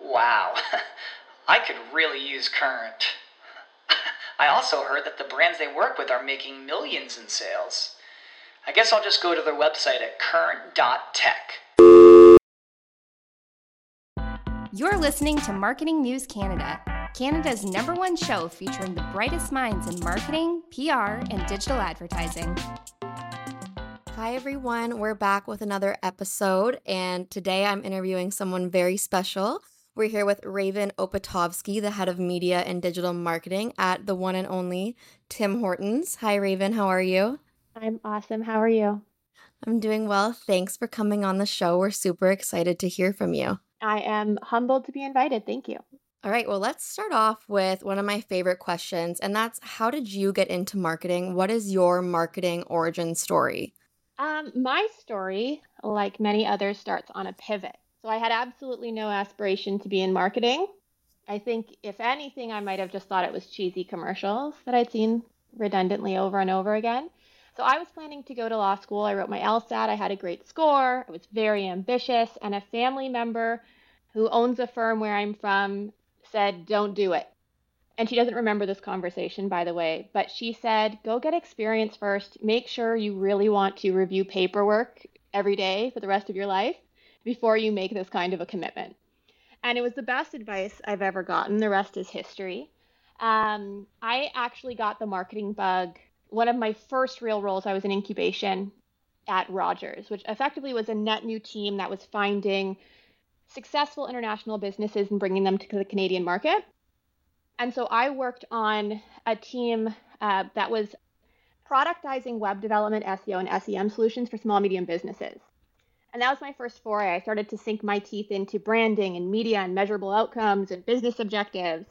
Wow, I could really use Current. I also heard that the brands they work with are making millions in sales. I guess I'll just go to their website at current.tech. You're listening to Marketing News Canada, Canada's number one show featuring the brightest minds in marketing, PR, and digital advertising. Hi, everyone. We're back with another episode, and today I'm interviewing someone very special. We're here with Raven Opatovsky, the head of media and digital marketing at the one and only Tim Hortons. Hi, Raven. How are you? I'm awesome. How are you? I'm doing well. Thanks for coming on the show. We're super excited to hear from you. I am humbled to be invited. Thank you. All right, well, let's start off with one of my favorite questions, and that's how did you get into marketing? What is your marketing origin story? Um, my story, like many others, starts on a pivot. So I had absolutely no aspiration to be in marketing. I think, if anything, I might have just thought it was cheesy commercials that I'd seen redundantly over and over again. So I was planning to go to law school. I wrote my LSAT. I had a great score. I was very ambitious. And a family member who owns a firm where I'm from said, Don't do it. And she doesn't remember this conversation, by the way, but she said, Go get experience first. Make sure you really want to review paperwork every day for the rest of your life before you make this kind of a commitment. And it was the best advice I've ever gotten. The rest is history. Um, I actually got the marketing bug. One of my first real roles, I was in incubation at Rogers, which effectively was a net new team that was finding successful international businesses and bringing them to the Canadian market. And so I worked on a team uh, that was productizing web development, SEO, and SEM solutions for small medium businesses. And that was my first foray. I started to sink my teeth into branding and media and measurable outcomes and business objectives.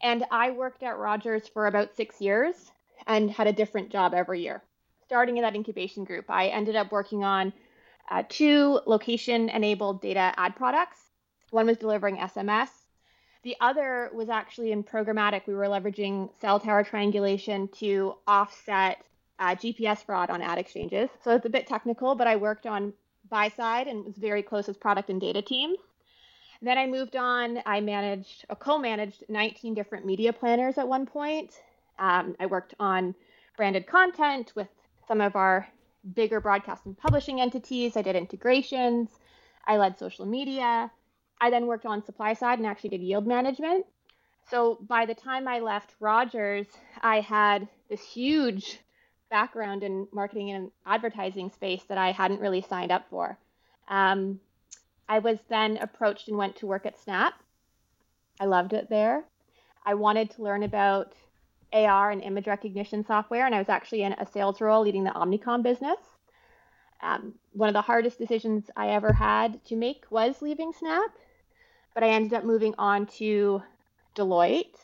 And I worked at Rogers for about six years and had a different job every year. Starting in that incubation group, I ended up working on uh, two location enabled data ad products. One was delivering SMS, the other was actually in programmatic. We were leveraging cell tower triangulation to offset uh, GPS fraud on ad exchanges. So it's a bit technical, but I worked on buy side and was very close with product and data team. Then I moved on. I managed co-managed 19 different media planners at one point. Um, I worked on branded content with some of our bigger broadcast and publishing entities. I did integrations. I led social media. I then worked on supply side and actually did yield management. So by the time I left Rogers, I had this huge background in marketing and advertising space that I hadn't really signed up for. Um, I was then approached and went to work at Snap. I loved it there. I wanted to learn about AR and image recognition software, and I was actually in a sales role leading the Omnicom business. Um, one of the hardest decisions I ever had to make was leaving Snap, but I ended up moving on to Deloitte.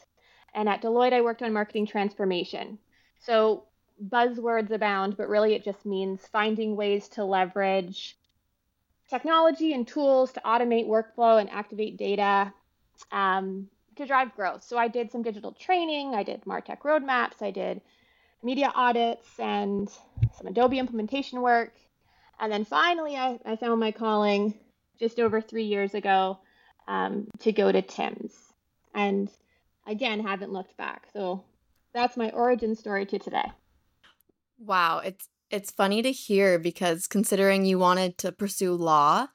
And at Deloitte, I worked on marketing transformation. So buzzwords abound, but really it just means finding ways to leverage technology and tools to automate workflow and activate data um, to drive growth. So I did some digital training, I did Martech roadmaps, I did media audits and some Adobe implementation work. And then finally, I, I found my calling just over three years ago um, to go to Tim's. And again, haven't looked back. So that's my origin story to today. Wow, it's it's funny to hear because considering you wanted to pursue law,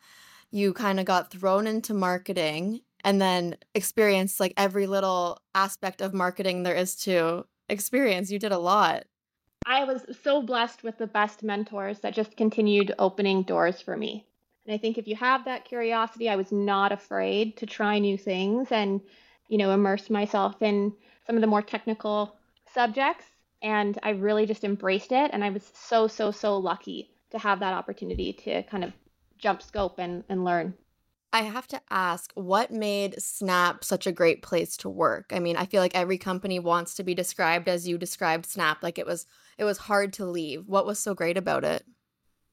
you kind of got thrown into marketing and then experienced like every little aspect of marketing there is to experience. You did a lot. I was so blessed with the best mentors that just continued opening doors for me. And I think if you have that curiosity, I was not afraid to try new things and, you know, immerse myself in some of the more technical subjects. And I really just embraced it. And I was so, so, so lucky to have that opportunity to kind of jump scope and, and learn. I have to ask, what made Snap such a great place to work? I mean, I feel like every company wants to be described as you described Snap, like it was it was hard to leave. What was so great about it?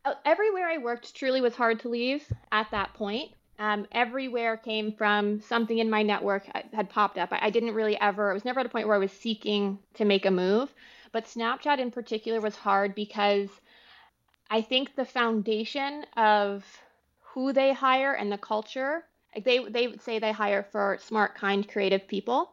Uh, everywhere I worked truly was hard to leave at that point. Um, everywhere came from something in my network had popped up. I, I didn't really ever, it was never at a point where I was seeking to make a move. But Snapchat in particular was hard because I think the foundation of who they hire and the culture, like they, they would say they hire for smart, kind, creative people.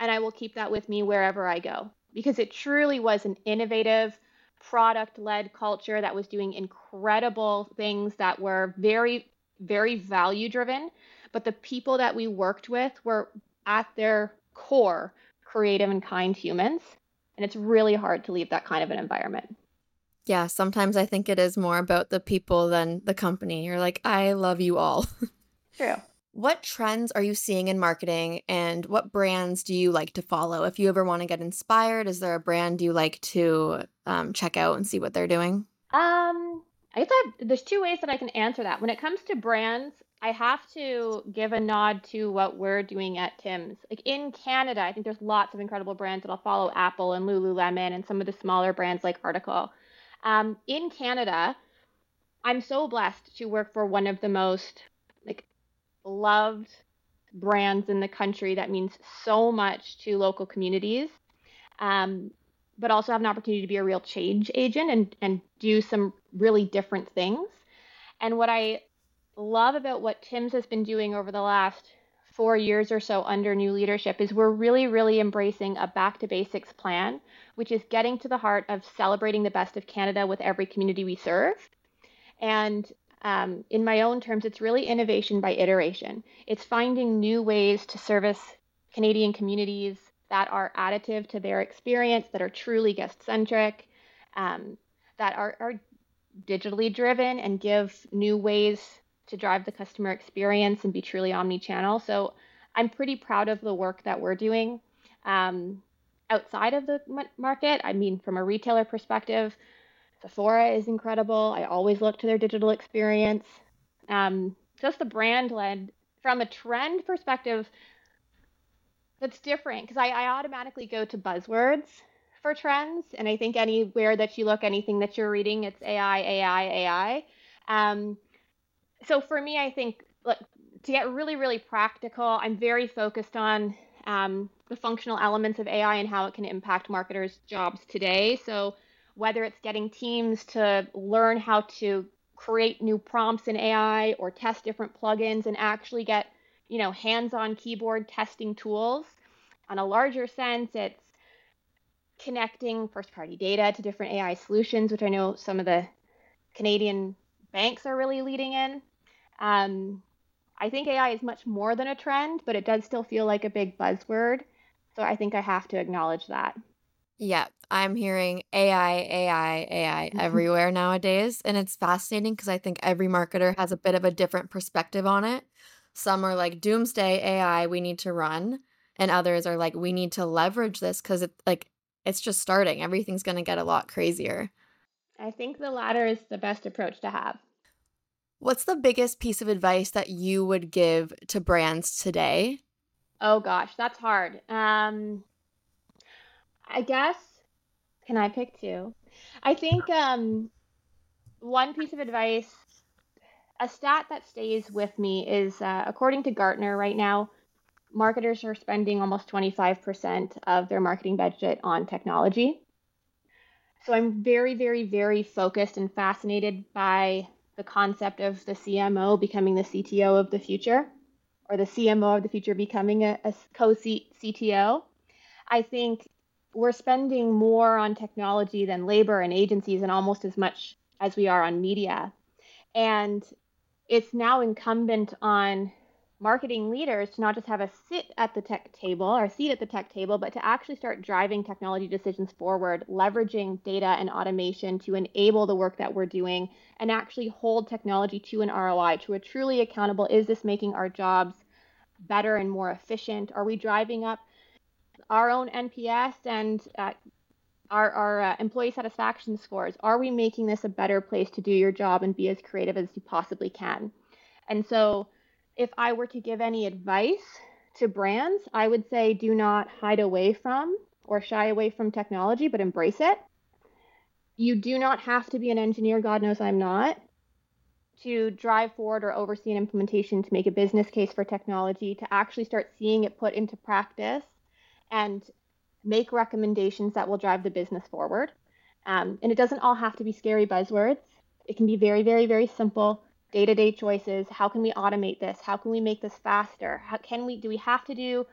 And I will keep that with me wherever I go because it truly was an innovative, product led culture that was doing incredible things that were very, very value driven. But the people that we worked with were at their core creative and kind humans. And it's really hard to leave that kind of an environment. Yeah, sometimes I think it is more about the people than the company. You're like, I love you all. True. What trends are you seeing in marketing and what brands do you like to follow? If you ever want to get inspired, is there a brand you like to um, check out and see what they're doing? Um, I thought there's two ways that I can answer that. When it comes to brands, I have to give a nod to what we're doing at Tim's. Like in Canada, I think there's lots of incredible brands that I'll follow Apple and Lululemon and some of the smaller brands like Article. Um, in Canada, I'm so blessed to work for one of the most like loved brands in the country that means so much to local communities. Um, but also have an opportunity to be a real change agent and, and do some really different things. And what I love about what Tim's has been doing over the last four years or so under new leadership is we're really, really embracing a back to basics plan, which is getting to the heart of celebrating the best of Canada with every community we serve. And um, in my own terms, it's really innovation by iteration. It's finding new ways to service Canadian communities that are additive to their experience, that are truly guest centric, um, that are, are digitally driven and give new ways to drive the customer experience and be truly omni-channel. So I'm pretty proud of the work that we're doing um, outside of the market. I mean, from a retailer perspective, Sephora is incredible. I always look to their digital experience. Um, just the brand led from a trend perspective, that's different because I, I automatically go to buzzwords for trends. And I think anywhere that you look, anything that you're reading, it's AI, AI, AI. Um, so for me, I think look, to get really, really practical, I'm very focused on um, the functional elements of AI and how it can impact marketers' jobs today. So whether it's getting teams to learn how to create new prompts in AI or test different plugins and actually get, you know, hands-on keyboard testing tools. On a larger sense, it's connecting first-party data to different AI solutions, which I know some of the Canadian banks are really leading in. Um, I think AI is much more than a trend, but it does still feel like a big buzzword. So I think I have to acknowledge that. Yeah, I'm hearing AI, AI, AI everywhere nowadays. And it's fascinating because I think every marketer has a bit of a different perspective on it. Some are like, doomsday AI, we need to run. And others are like, we need to leverage this because it's like, it's just starting. Everything's going to get a lot crazier. I think the latter is the best approach to have. What's the biggest piece of advice that you would give to brands today? Oh gosh, that's hard. Um, I guess can I pick two? I think um, one piece of advice, a stat that stays with me is uh, according to Gartner right now, marketers are spending almost 25% of their marketing budget on technology. So I'm very, very, very focused and fascinated by the concept of the CMO becoming the CTO of the future, or the CMO of the future becoming a, a co CTO. I think we're spending more on technology than labor and agencies, and almost as much as we are on media. And it's now incumbent on marketing leaders to not just have a sit at the tech table or seat at the tech table, but to actually start driving technology decisions forward, leveraging data and automation to enable the work that we're doing and actually hold technology to an ROI, to a truly accountable is this making our jobs better and more efficient? Are we driving up our own NPS and uh, our, our uh, employee satisfaction scores? Are we making this a better place to do your job and be as creative as you possibly can? And so, if I were to give any advice to brands, I would say do not hide away from or shy away from technology, but embrace it. You do not have to be an engineer, God knows I'm not, to drive forward or oversee an implementation to make a business case for technology, to actually start seeing it put into practice and make recommendations that will drive the business forward. Um, and it doesn't all have to be scary buzzwords. It can be very, very, very simple day-to-day choices. How can we automate this? How can we make this faster? How can we do we have to do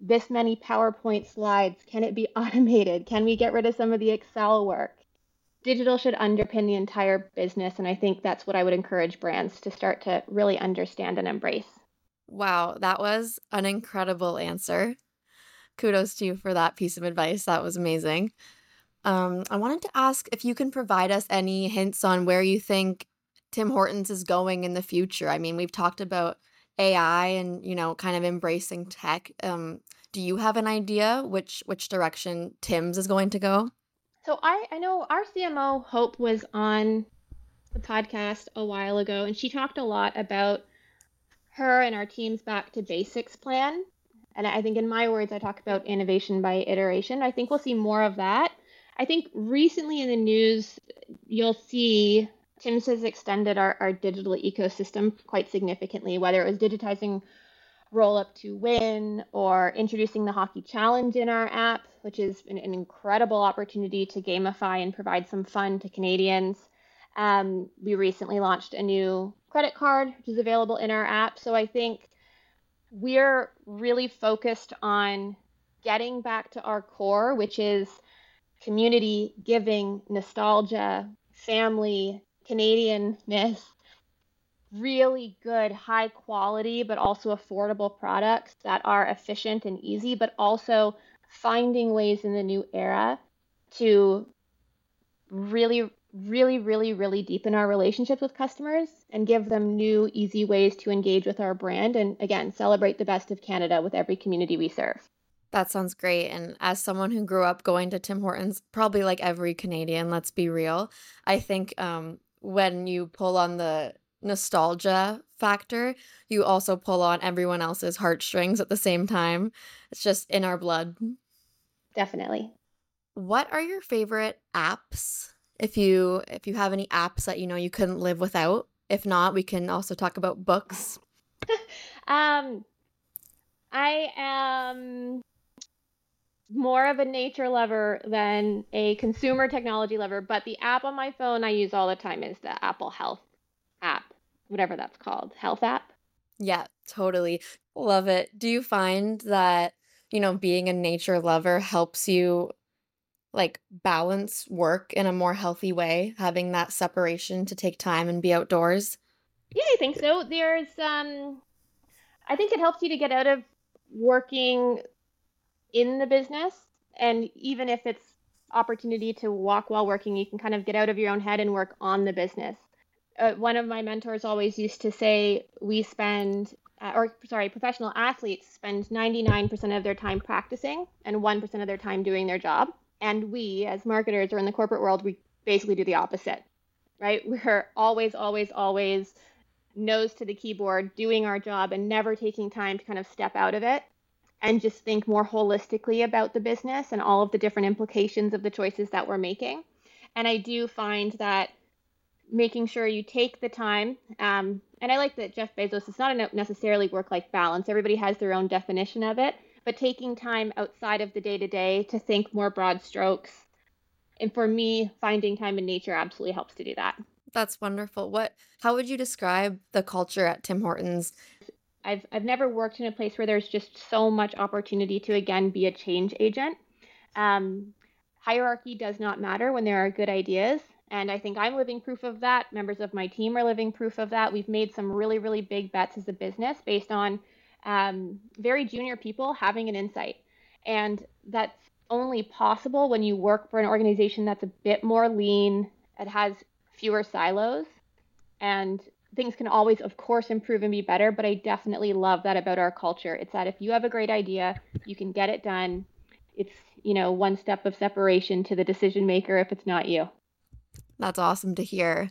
this many powerpoint slides? Can it be automated? Can we get rid of some of the excel work? Digital should underpin the entire business and i think that's what i would encourage brands to start to really understand and embrace. Wow that was an incredible answer. Kudos to you for that piece of advice. That was amazing. Um, i wanted to ask if you can provide us any hints on where you think Tim Hortons is going in the future. I mean, we've talked about AI and, you know, kind of embracing tech. Um, do you have an idea which which direction Tim's is going to go? So I I know our CMO Hope was on the podcast a while ago and she talked a lot about her and our team's back to basics plan. And I think in my words I talk about innovation by iteration. I think we'll see more of that. I think recently in the news you'll see Tim's has extended our, our digital ecosystem quite significantly, whether it was digitizing roll up to win or introducing the hockey challenge in our app, which is an, an incredible opportunity to gamify and provide some fun to Canadians. Um, we recently launched a new credit card, which is available in our app. So I think we're really focused on getting back to our core, which is community, giving, nostalgia, family, Canadianness, really good, high quality, but also affordable products that are efficient and easy, but also finding ways in the new era to really, really, really, really deepen our relationships with customers and give them new, easy ways to engage with our brand. And again, celebrate the best of Canada with every community we serve. That sounds great. And as someone who grew up going to Tim Hortons, probably like every Canadian, let's be real, I think um, when you pull on the nostalgia factor, you also pull on everyone else's heartstrings at the same time. It's just in our blood. Definitely. What are your favorite apps? If you if you have any apps that you know you couldn't live without. If not, we can also talk about books. um I am more of a nature lover than a consumer technology lover, but the app on my phone I use all the time is the Apple Health app, whatever that's called, Health app. Yeah, totally. Love it. Do you find that, you know, being a nature lover helps you like balance work in a more healthy way, having that separation to take time and be outdoors? Yeah, I think so. There's um I think it helps you to get out of working in the business. And even if it's opportunity to walk while working you can kind of get out of your own head and work on the business. Uh, one of my mentors always used to say we spend uh, or sorry professional athletes spend 99% of their time practicing and 1% of their time doing their job. And we as marketers or in the corporate world we basically do the opposite right? We're always always always nose to the keyboard doing our job and never taking time to kind of step out of it and just think more holistically about the business and all of the different implications of the choices that we're making. And I do find that making sure you take the time, um, and I like that Jeff Bezos, it's not necessarily work life balance, everybody has their own definition of it, but taking time outside of the day to day to think more broad strokes. And for me, finding time in nature absolutely helps to do that. That's wonderful. What how would you describe the culture at Tim Hortons? I've I've never worked in a place where there's just so much opportunity to again be a change agent. Um, hierarchy does not matter when there are good ideas, And I think I'm living proof of that. Members of my team are living proof of that. We've made some really, really big bets as a business based on um, very junior people having an insight. And that's only possible when you work for an organization that's a bit more lean, it has fewer silos, and things can always, of course, improve and be better. But I definitely love that about our culture. It's that if you have a great idea, you can get it done. It's, you know, one step of separation to the decision maker if it's not you. That's awesome to hear.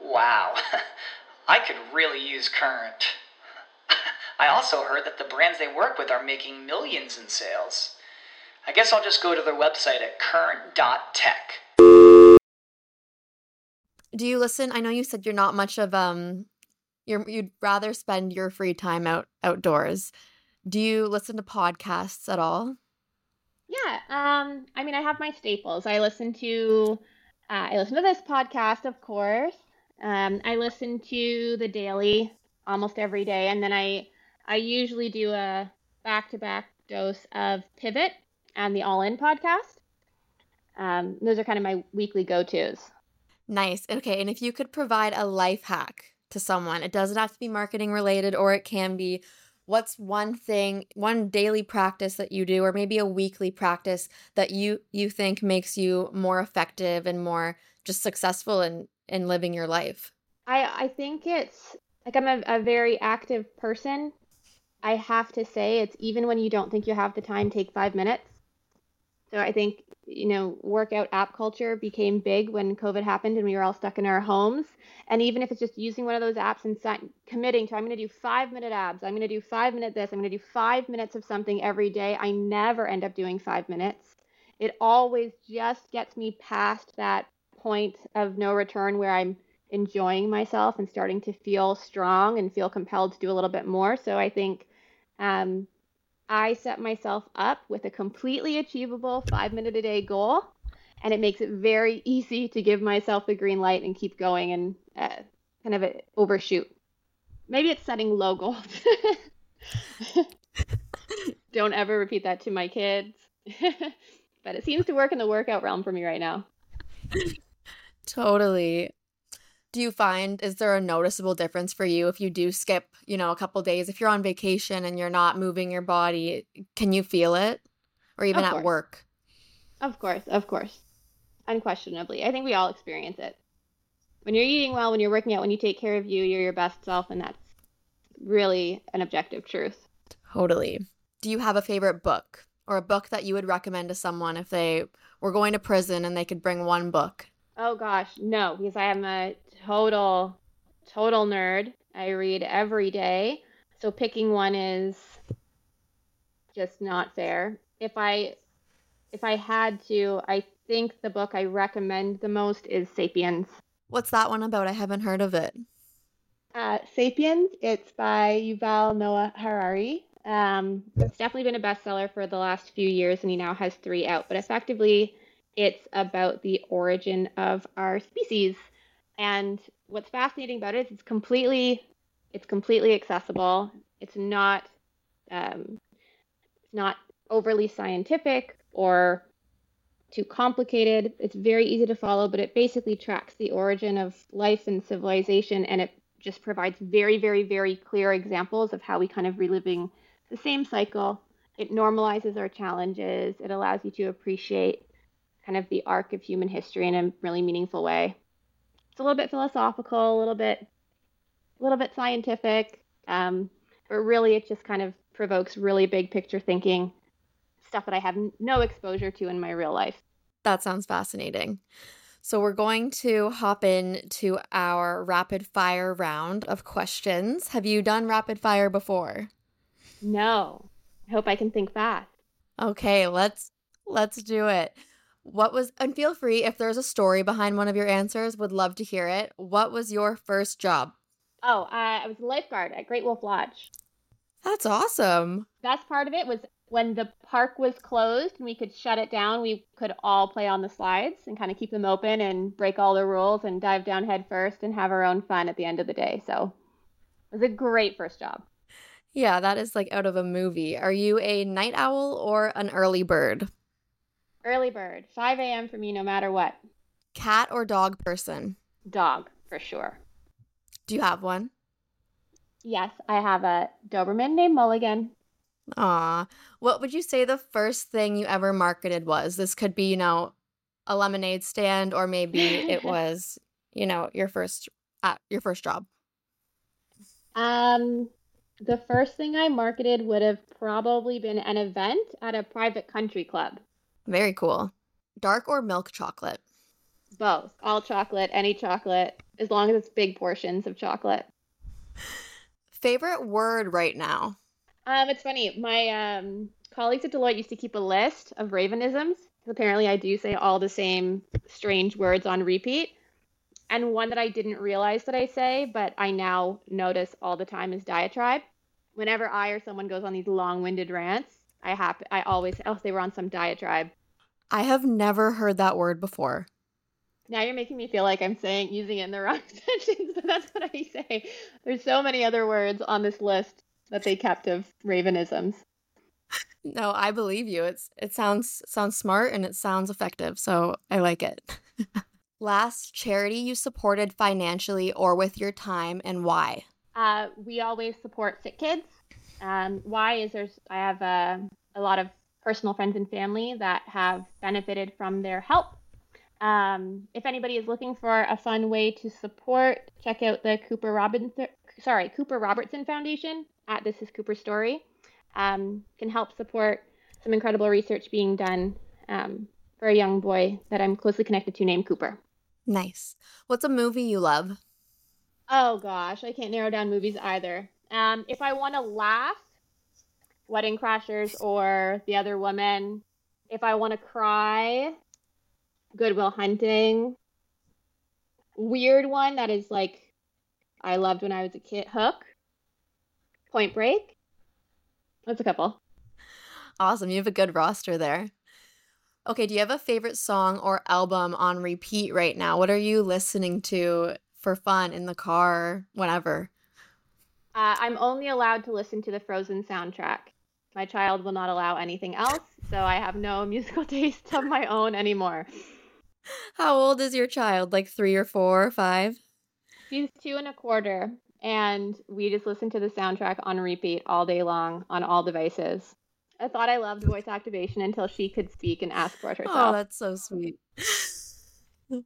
Wow, I could really use Current. I also heard that the brands they work with are making millions in sales. I guess I'll just go to their website at current.tech. Do you listen? I know you said you're not much of um you're you'd rather spend your free time out outdoors. Do you listen to podcasts at all? Yeah, um, I mean, I have my staples. I listen to, uh, I listen to this podcast, of course. Um, I listen to the daily almost every day, and then I I usually do a back to back dose of Pivot and the All In podcast. Um, those are kind of my weekly go tos. Nice. Okay, and if you could provide a life hack to someone, it doesn't have to be marketing related, or it can be. What's one thing, one daily practice that you do, or maybe a weekly practice that you you think makes you more effective and more just successful in in living your life? I I think it's like I'm a, a very active person. I have to say it's even when you don't think you have the time, take five minutes. So I think you know workout app culture became big when COVID happened and we were all stuck in our homes. And even if it's just using one of those apps and sign, committing to I'm going to do five minute abs, I'm going to do five minute this, I'm going to do five minutes of something every day. I never end up doing five minutes. It always just gets me past that point of no return where I'm enjoying myself and starting to feel strong and feel compelled to do a little bit more. So I think um, I set myself up with a completely achievable five minute a day goal, and it makes it very easy to give myself the green light and keep going and uh, kind of overshoot. Maybe it's setting low goals. Don't ever repeat that to my kids. but it seems to work in the workout realm for me right now. Totally. Do you find is there a noticeable difference for you if you do skip, you know, a couple days if you're on vacation and you're not moving your body, can you feel it? Or even at work? Of course, of course. Unquestionably. I think we all experience it. When you're eating well, when you're working out, when you take care of you, you're your best self and that's really an objective truth. Totally. Do you have a favorite book or a book that you would recommend to someone if they were going to prison and they could bring one book Oh gosh, no, because I am a total, total nerd. I read every day. So picking one is just not fair. If I if I had to, I think the book I recommend the most is Sapiens. What's that one about? I haven't heard of it. Uh, Sapiens, it's by Yuval Noah Harari. Um, it's definitely been a bestseller for the last few years, and he now has three out. But effectively, it's about the origin of our species. And what's fascinating about it is it's completely, it's completely accessible. It's not, um, it's not overly scientific or too complicated. It's very easy to follow, but it basically tracks the origin of life and civilization, and it just provides very, very, very clear examples of how we kind of reliving the same cycle. It normalizes our challenges. It allows you to appreciate kind of the arc of human history in a really meaningful way. It's a little bit philosophical, a little bit, a little bit scientific, um, but really it just kind of provokes really big picture thinking, stuff that I have no exposure to in my real life. That sounds fascinating. So we're going to hop into our rapid fire round of questions. Have you done rapid fire before? No. I hope I can think fast. Okay, let's let's do it. What was and feel free if there's a story behind one of your answers, would love to hear it. What was your first job? Oh, uh, I was a lifeguard at Great Wolf Lodge. That's awesome. Best part of it was when the park was closed and we could shut it down, we could all play on the slides and kind of keep them open and break all the rules and dive down head first and have our own fun at the end of the day. So it was a great first job. Yeah, that is like out of a movie. Are you a night owl or an early bird? Early bird, 5 a.m. for me, no matter what. Cat or dog person? Dog, for sure. Do you have one? Yes, I have a Doberman named Mulligan. Aw. What would you say the first thing you ever marketed was? This could be, you know, a lemonade stand, or maybe it was, you know, your first uh, your first job. Um, the first thing I marketed would have probably been an event at a private country club. Very cool. Dark or milk chocolate? Both. All chocolate, any chocolate, as long as it's big portions of chocolate. Favorite word right now? Um, it's funny. My um, colleagues at Deloitte used to keep a list of Ravenisms. Apparently, I do say all the same strange words on repeat. And one that I didn't realize that I say, but I now notice all the time is diatribe. Whenever I or someone goes on these long-winded rants, I have I always else they were on some diatribe. I have never heard that word before. Now you're making me feel like I'm saying using it in the wrong sentence, but that's what I say. There's so many other words on this list that they kept of Ravenisms. No, I believe you. It's it sounds sounds smart and it sounds effective, so I like it. Last charity you supported financially or with your time and why? Uh, we always support SickKids. Um, why is there's I have a, a lot of personal friends and family that have benefited from their help. Um, if anybody is looking for a fun way to support, check out the Cooper Robinson sorry Cooper Robertson Foundation at This Is Cooper Story. Um, can help support some incredible research being done um, for a young boy that I'm closely connected to named Cooper. Nice. What's a movie you love? Oh gosh, I can't narrow down movies either. Um, if I want to laugh, Wedding Crashers or The Other Woman. If I want to cry, Good Will Hunting. Weird one that is like I loved when I was a kid. Hook. Point Break. That's a couple. Awesome. You have a good roster there. Okay, do you have a favorite song or album on repeat right now? What are you listening to for fun in the car, whenever? Uh, I'm only allowed to listen to the Frozen soundtrack. My child will not allow anything else, so I have no musical taste of my own anymore. How old is your child? Like three or four or five? She's two and a quarter, and we just listen to the soundtrack on repeat all day long on all devices. I thought I loved voice activation until she could speak and ask for it oh, herself. Oh, that's so sweet.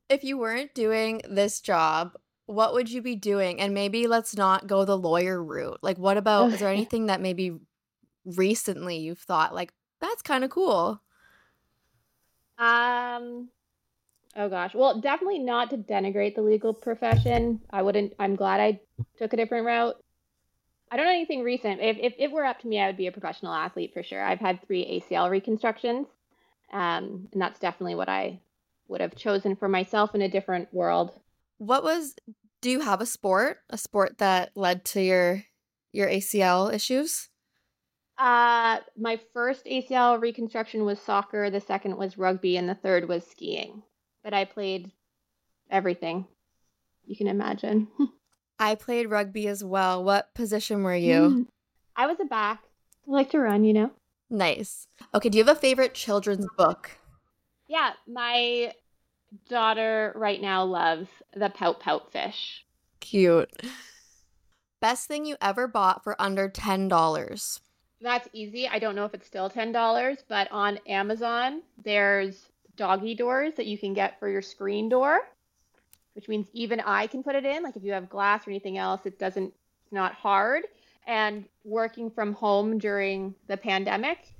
if you weren't doing this job, what would you be doing? And maybe let's not go the lawyer route. Like, what about, is there anything that maybe recently you've thought, like, that's kind of cool? Um, Oh gosh. Well, definitely not to denigrate the legal profession. I wouldn't. I'm glad I took a different route. I don't know anything recent. If if it were up to me, I would be a professional athlete for sure. I've had three ACL reconstructions, um, and that's definitely what I would have chosen for myself in a different world. What was? Do you have a sport? A sport that led to your your ACL issues? Uh, my first ACL reconstruction was soccer. The second was rugby, and the third was skiing. But I played everything you can imagine. I played rugby as well. What position were you? Mm. I was a back. I like to run, you know. Nice. Okay, do you have a favorite children's book? Yeah, my daughter right now loves the Pout Pout Fish. Cute. Best thing you ever bought for under $10? That's easy. I don't know if it's still $10, but on Amazon, there's doggy doors that you can get for your screen door, which means even I can put it in. Like if you have glass or anything else, it doesn't, it's not hard. And working from home during the pandemic,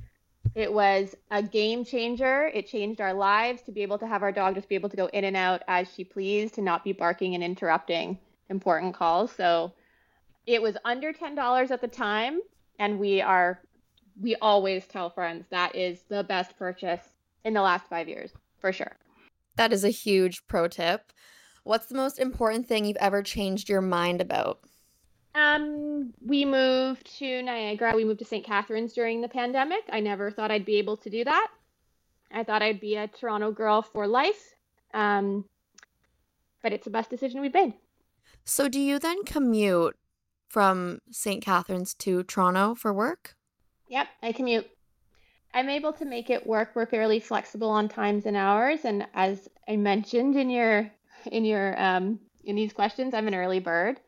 it was a game changer. It changed our lives to be able to have our dog just be able to go in and out as she pleased, to not be barking and interrupting important calls. So it was under $10 at the time. And we are, we always tell friends that is the best purchase in the last five years, for sure. That is a huge pro tip. What's the most important thing you've ever changed your mind about? Um, we moved to Niagara. We moved to St. Catharines during the pandemic. I never thought I'd be able to do that. I thought I'd be a Toronto girl for life. Um, but it's the best decision we've made. So, do you then commute from St. Catharines to Toronto for work? Yep, I commute. I'm able to make it work. We're fairly flexible on times and hours, and as I mentioned in your in your um, in these questions, I'm an early bird,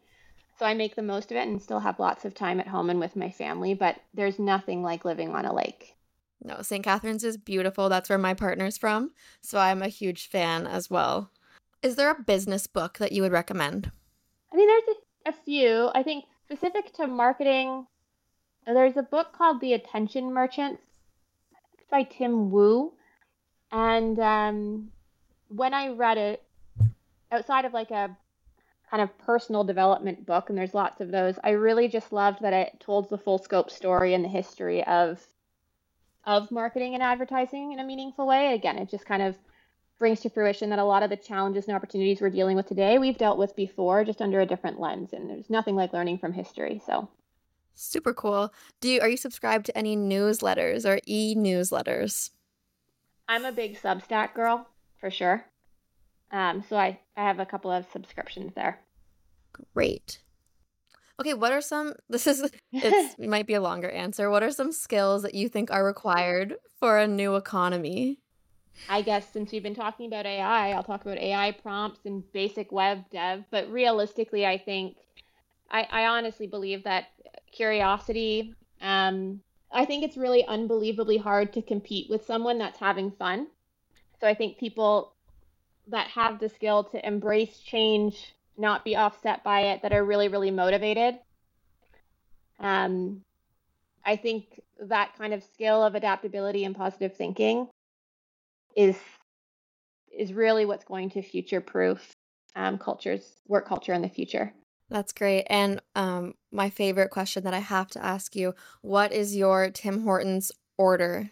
so I make the most of it and still have lots of time at home and with my family. But there's nothing like living on a lake. No, St. Catharines is beautiful. That's where my partner's from, so I'm a huge fan as well. Is there a business book that you would recommend? I mean, there's a, a few. I think specific to marketing, there's a book called The Attention Merchants by Tim Wu. And um, when I read it, outside of like a kind of personal development book, and there's lots of those, I really just loved that it told the full scope story and the history of of marketing and advertising in a meaningful way. Again, it just kind of brings to fruition that a lot of the challenges and opportunities we're dealing with today we've dealt with before just under a different lens and there's nothing like learning from history so Super cool. Do you are you subscribed to any newsletters or e-newsletters? I'm a big Substack girl for sure. Um, so I I have a couple of subscriptions there. Great. Okay, what are some this is it might be a longer answer. What are some skills that you think are required for a new economy? I guess since we've been talking about AI, I'll talk about AI prompts and basic web dev, but realistically I think I, I honestly believe that curiosity. Um, I think it's really unbelievably hard to compete with someone that's having fun. So I think people that have the skill to embrace change, not be offset by it, that are really, really motivated. Um, I think that kind of skill of adaptability and positive thinking is is really what's going to future proof um, cultures work culture in the future. That's great. And um, my favorite question that I have to ask you what is your Tim Hortons order?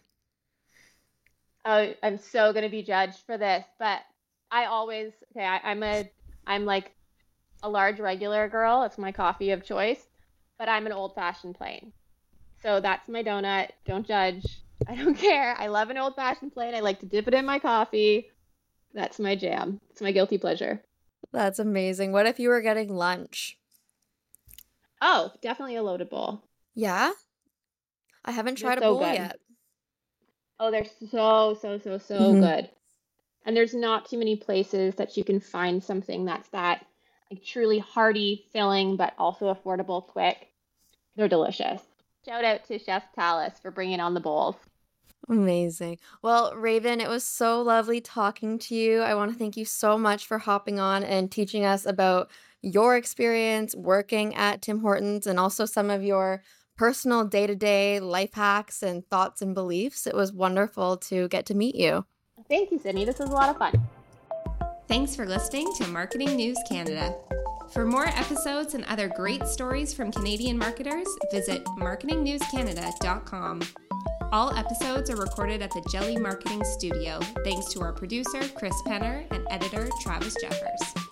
Oh, I'm so going to be judged for this, but I always, okay, I, I'm a, I'm like a large regular girl. It's my coffee of choice, but I'm an old fashioned plain. So that's my donut. Don't judge. I don't care. I love an old fashioned plate. I like to dip it in my coffee. That's my jam. It's my guilty pleasure. That's amazing. What if you were getting lunch? Oh, definitely a loaded bowl. Yeah? I haven't tried they're a so bowl good. yet. Oh, they're so, so, so, so mm-hmm. good. And there's not too many places that you can find something that's that like truly hearty, filling, but also affordable, quick. They're delicious. Shout out to Chef Tallis for bringing on the bowls. Amazing. Well, Raven, it was so lovely talking to you. I want to thank you so much for hopping on and teaching us about your experience working at Tim Hortons and also some of your personal day to day life hacks and thoughts and beliefs. It was wonderful to get to meet you. Thank you, Sydney. This was a lot of fun. Thanks for listening to Marketing News Canada. For more episodes and other great stories from Canadian marketers, visit marketingnewscanada.com. All episodes are recorded at the Jelly Marketing Studio, thanks to our producer, Chris Penner, and editor, Travis Jeffers.